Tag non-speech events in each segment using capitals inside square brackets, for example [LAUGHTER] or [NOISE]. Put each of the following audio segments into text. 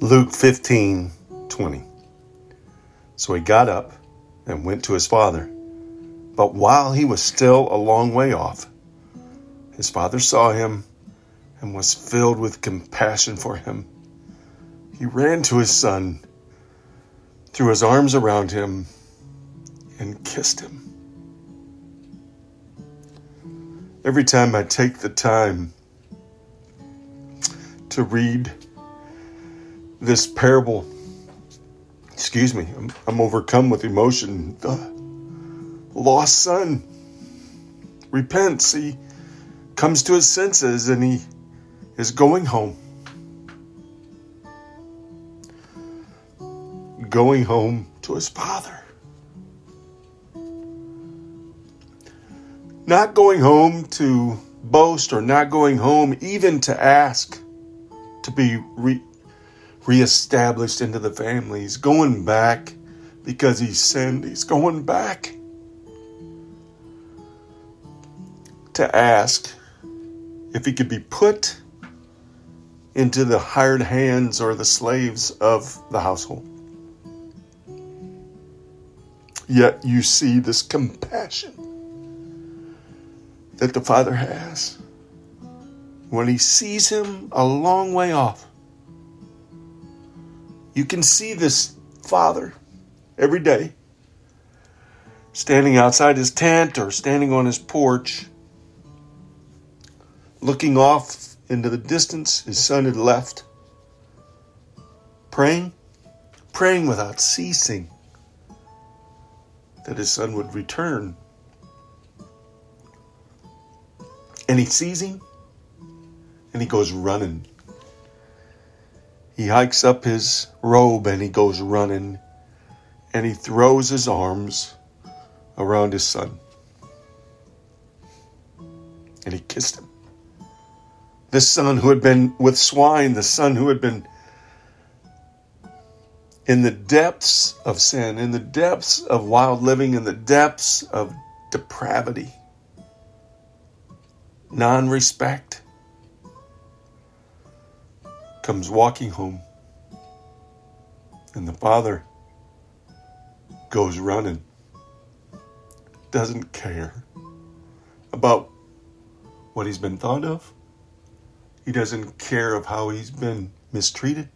Luke 15 20. So he got up and went to his father. But while he was still a long way off, his father saw him and was filled with compassion for him. He ran to his son, threw his arms around him, and kissed him. Every time I take the time to read this parable, excuse me, I'm, I'm overcome with emotion. The lost son repents. He comes to his senses and he is going home. Going home to his father. Not going home to boast or not going home even to ask to be re- reestablished into the family. He's going back because he sinned. He's going back to ask if he could be put into the hired hands or the slaves of the household. Yet you see this compassion that the Father has when he sees him a long way off. You can see this Father every day standing outside his tent or standing on his porch, looking off into the distance his son had left, praying, praying without ceasing that his son would return. And he sees him and he goes running. He hikes up his robe and he goes running and he throws his arms around his son. And he kissed him. The son who had been with swine, the son who had been in the depths of sin, in the depths of wild living, in the depths of depravity, non respect, comes walking home. And the father goes running, doesn't care about what he's been thought of. He doesn't care of how he's been mistreated.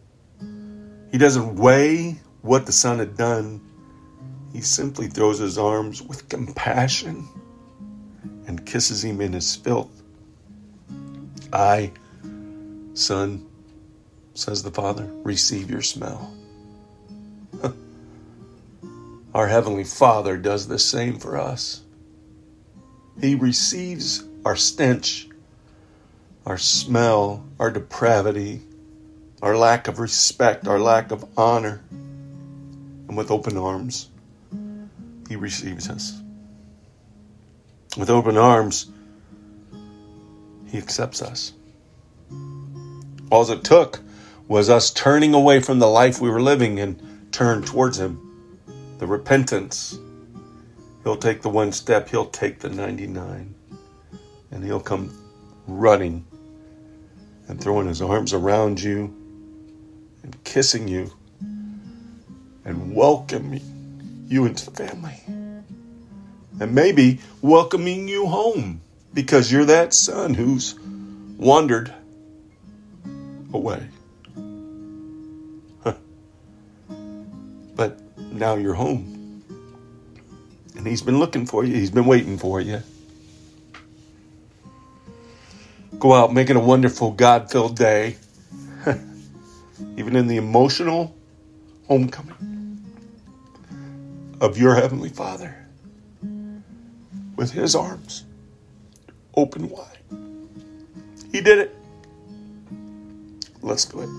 He doesn't weigh what the son had done. He simply throws his arms with compassion and kisses him in his filth. I, son, says the Father, receive your smell. [LAUGHS] Our Heavenly Father does the same for us. He receives our stench our smell, our depravity, our lack of respect, our lack of honor. And with open arms, He receives us. With open arms, He accepts us. All it took was us turning away from the life we were living and turn towards Him. The repentance. He'll take the one step, He'll take the 99, and He'll come running and throwing his arms around you and kissing you and welcoming you into the family. And maybe welcoming you home because you're that son who's wandered away. But now you're home. And he's been looking for you, he's been waiting for you. Go out making a wonderful God filled day, [LAUGHS] even in the emotional homecoming of your Heavenly Father with His arms open wide. He did it. Let's do it.